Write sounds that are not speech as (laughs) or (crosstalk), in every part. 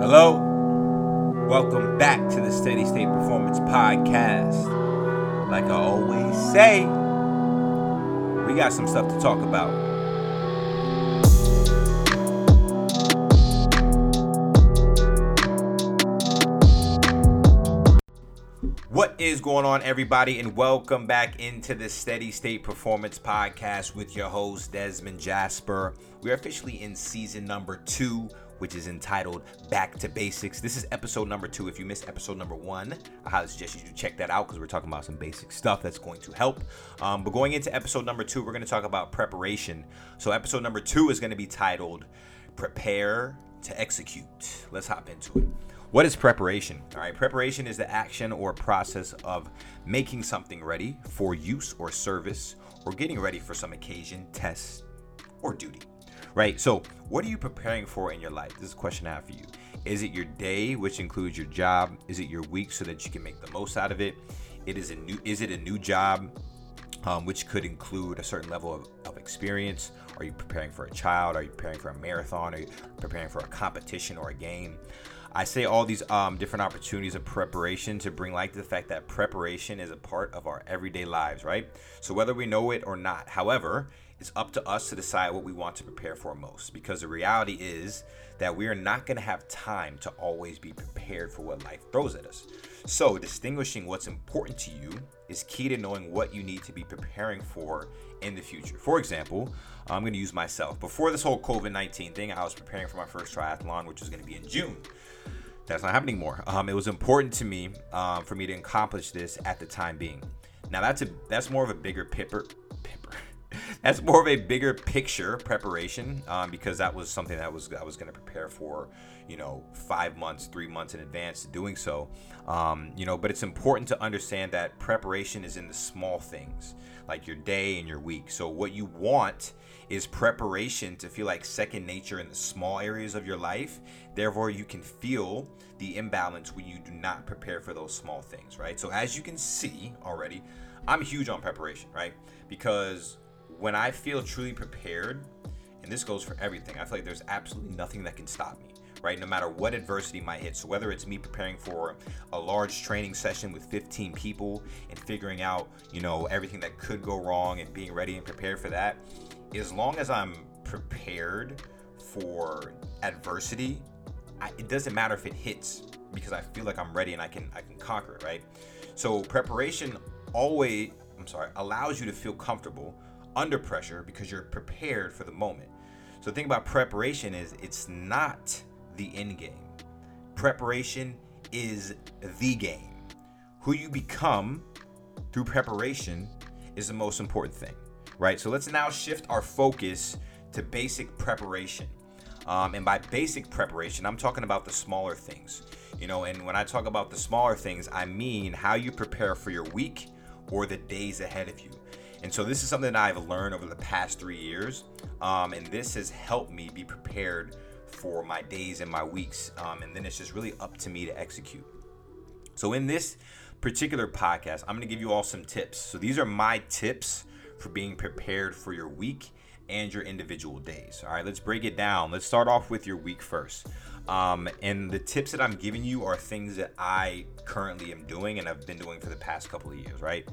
Hello. Welcome back to the Steady State Performance Podcast. Like I always say, we got some stuff to talk about. What is going on, everybody, and welcome back into the Steady State Performance Podcast with your host, Desmond Jasper. We are officially in season number two which is entitled Back to Basics. This is episode number two. If you missed episode number one, I highly suggest you check that out because we're talking about some basic stuff that's going to help. Um, but going into episode number two, we're going to talk about preparation. So, episode number two is going to be titled Prepare to Execute. Let's hop into it. What is preparation? All right, preparation is the action or process of making something ready for use or service or getting ready for some occasion, test, or duty right? So, what are you preparing for in your life? This is a question I have for you. Is it your day, which includes your job? Is it your week so that you can make the most out of it? It is a new. Is it a new job, um, which could include a certain level of, of experience? Are you preparing for a child? Are you preparing for a marathon? Are you preparing for a competition or a game? I say all these um, different opportunities of preparation to bring light to the fact that preparation is a part of our everyday lives, right? So whether we know it or not, however, it's up to us to decide what we want to prepare for most because the reality is that we are not going to have time to always be prepared for what life throws at us. So, distinguishing what's important to you is key to knowing what you need to be preparing for in the future. For example, I'm going to use myself. Before this whole COVID 19 thing, I was preparing for my first triathlon, which was going to be in June. That's not happening anymore. Um, it was important to me um, for me to accomplish this at the time being. Now that's a that's more of a bigger pipper (laughs) that's more of a bigger picture preparation um, because that was something that was I was going to prepare for, you know, five months, three months in advance doing so. Um, you know, but it's important to understand that preparation is in the small things, like your day and your week. So what you want is preparation to feel like second nature in the small areas of your life. Therefore, you can feel the imbalance when you do not prepare for those small things, right? So as you can see already, I'm huge on preparation, right? Because when I feel truly prepared, and this goes for everything, I feel like there's absolutely nothing that can stop me, right? No matter what adversity might hit. So whether it's me preparing for a large training session with 15 people and figuring out, you know, everything that could go wrong and being ready and prepared for that, as long as I'm prepared for adversity, I, it doesn't matter if it hits because I feel like I'm ready and I can I can conquer it, right? So preparation always I'm sorry, allows you to feel comfortable under pressure because you're prepared for the moment. So the thing about preparation is it's not the end game. Preparation is the game. Who you become through preparation is the most important thing, right? So let's now shift our focus to basic preparation. Um, and by basic preparation, I'm talking about the smaller things. You know, and when I talk about the smaller things, I mean how you prepare for your week or the days ahead of you. And so this is something that I've learned over the past three years, um, and this has helped me be prepared for my days and my weeks. Um, and then it's just really up to me to execute. So in this particular podcast, I'm going to give you all some tips. So these are my tips for being prepared for your week and your individual days. All right, let's break it down. Let's start off with your week first. Um, and the tips that I'm giving you are things that I currently am doing and I've been doing for the past couple of years, right?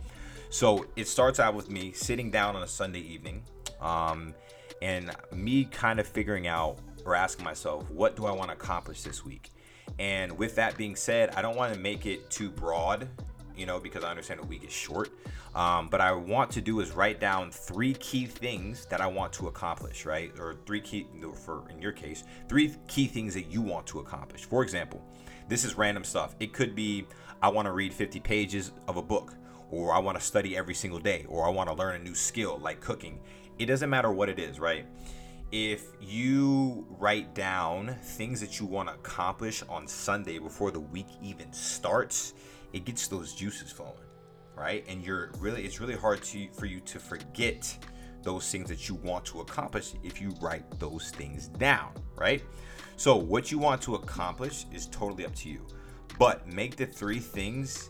So it starts out with me sitting down on a Sunday evening um, and me kind of figuring out or asking myself, what do I want to accomplish this week? And with that being said, I don't want to make it too broad, you know, because I understand a week is short. Um, but I want to do is write down three key things that I want to accomplish, right? Or three key, for in your case, three key things that you want to accomplish. For example, this is random stuff. It could be I want to read 50 pages of a book or I want to study every single day, or I want to learn a new skill like cooking. It doesn't matter what it is, right? If you write down things that you want to accomplish on Sunday before the week even starts, it gets those juices flowing, right? And you're really, it's really hard to for you to forget those things that you want to accomplish if you write those things down, right? So, what you want to accomplish is totally up to you. But make the three things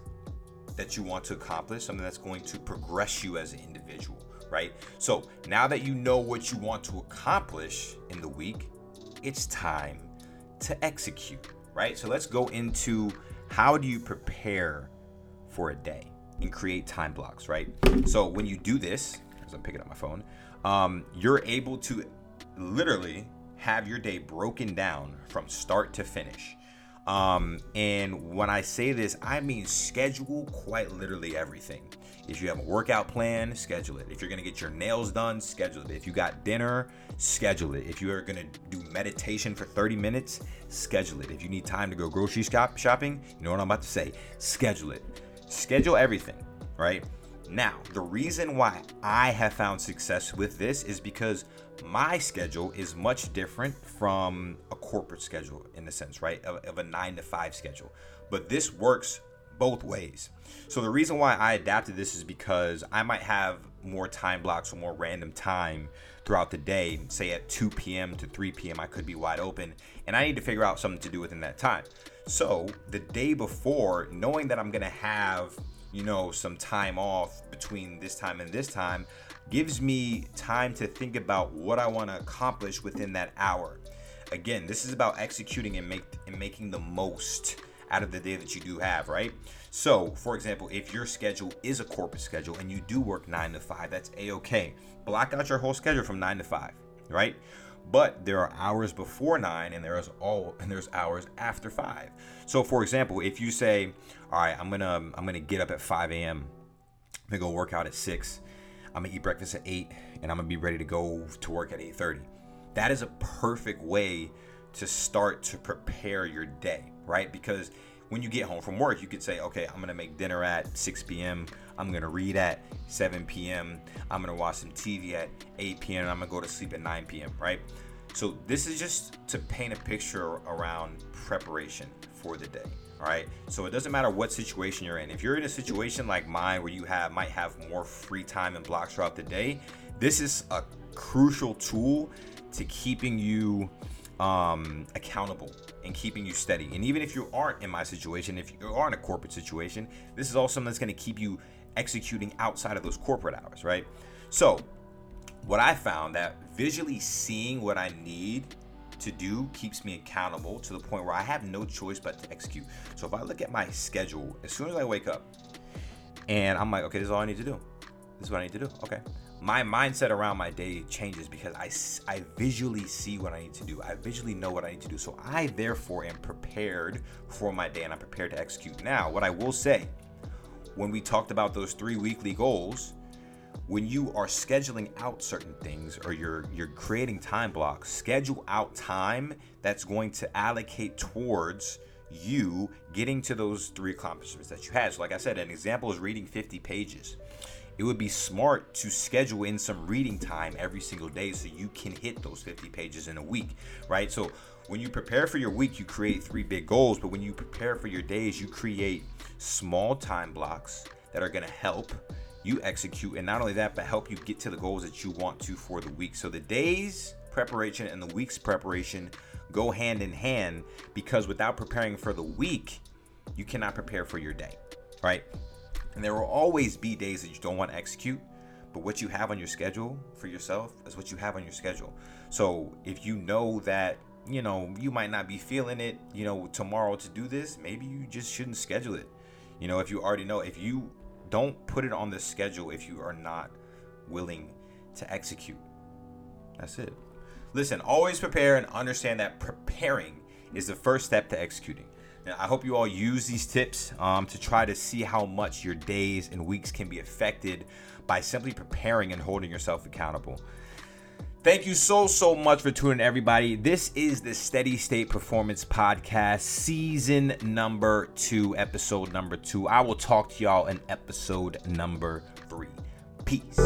that you want to accomplish, something that's going to progress you as an individual, right? So now that you know what you want to accomplish in the week, it's time to execute, right? So let's go into how do you prepare for a day and create time blocks, right? So when you do this, as I'm picking up my phone, um, you're able to literally have your day broken down from start to finish. Um, and when I say this, I mean schedule quite literally everything. If you have a workout plan, schedule it. If you're gonna get your nails done, schedule it. If you got dinner, schedule it. If you are gonna do meditation for 30 minutes, schedule it. If you need time to go grocery shop shopping, you know what I'm about to say, schedule it. Schedule everything, right? Now, the reason why I have found success with this is because my schedule is much different from a corporate schedule in the sense, right? Of, of, a nine to five schedule. But this works both ways. So the reason why I adapted this is because I might have more time blocks or more random time throughout the day. Say at 2 p.m. to 3 p.m., I could be wide open, and I need to figure out something to do within that time. So the day before, knowing that I'm gonna have you know, some time off between this time and this time gives me time to think about what I want to accomplish within that hour. Again, this is about executing and make and making the most out of the day that you do have, right? So, for example, if your schedule is a corporate schedule and you do work 9 to 5, that's a-okay. Block out your whole schedule from 9 to 5, right? but there are hours before 9 and there's all and there's hours after 5 so for example if you say all right i'm gonna i'm gonna get up at 5 a.m i'm gonna go work out at 6 i'm gonna eat breakfast at 8 and i'm gonna be ready to go to work at 8.30 that is a perfect way to start to prepare your day right because when you get home from work, you could say, okay, I'm gonna make dinner at 6 p.m. I'm gonna read at 7 p.m. I'm gonna watch some TV at 8 p.m. and I'm gonna go to sleep at 9 p.m. Right? So this is just to paint a picture around preparation for the day. Right. So it doesn't matter what situation you're in. If you're in a situation like mine where you have might have more free time and blocks throughout the day, this is a crucial tool to keeping you um, accountable and keeping you steady. And even if you aren't in my situation, if you are in a corporate situation, this is also something that's going to keep you executing outside of those corporate hours, right? So, what I found that visually seeing what I need to do keeps me accountable to the point where I have no choice but to execute. So if I look at my schedule, as soon as I wake up and I'm like, okay, this is all I need to do. This is what I need to do. Okay my mindset around my day changes because I, I visually see what I need to do. I visually know what I need to do. So I therefore am prepared for my day and I'm prepared to execute. Now, what I will say, when we talked about those three weekly goals, when you are scheduling out certain things or you're you're creating time blocks, schedule out time that's going to allocate towards you getting to those three accomplishments that you had. So like I said, an example is reading 50 pages it would be smart to schedule in some reading time every single day so you can hit those 50 pages in a week, right? So when you prepare for your week, you create three big goals, but when you prepare for your days, you create small time blocks that are going to help you execute and not only that, but help you get to the goals that you want to for the week. So the days preparation and the week's preparation go hand in hand because without preparing for the week, you cannot prepare for your day, right? And there will always be days that you don't want to execute, but what you have on your schedule for yourself is what you have on your schedule. So if you know that, you know, you might not be feeling it, you know, tomorrow to do this, maybe you just shouldn't schedule it. You know, if you already know, if you don't put it on the schedule if you are not willing to execute. That's it. Listen, always prepare and understand that preparing is the first step to executing. Now, I hope you all use these tips um, to try to see how much your days and weeks can be affected by simply preparing and holding yourself accountable. Thank you so, so much for tuning in, everybody. This is the Steady State Performance Podcast, season number two, episode number two. I will talk to y'all in episode number three. Peace.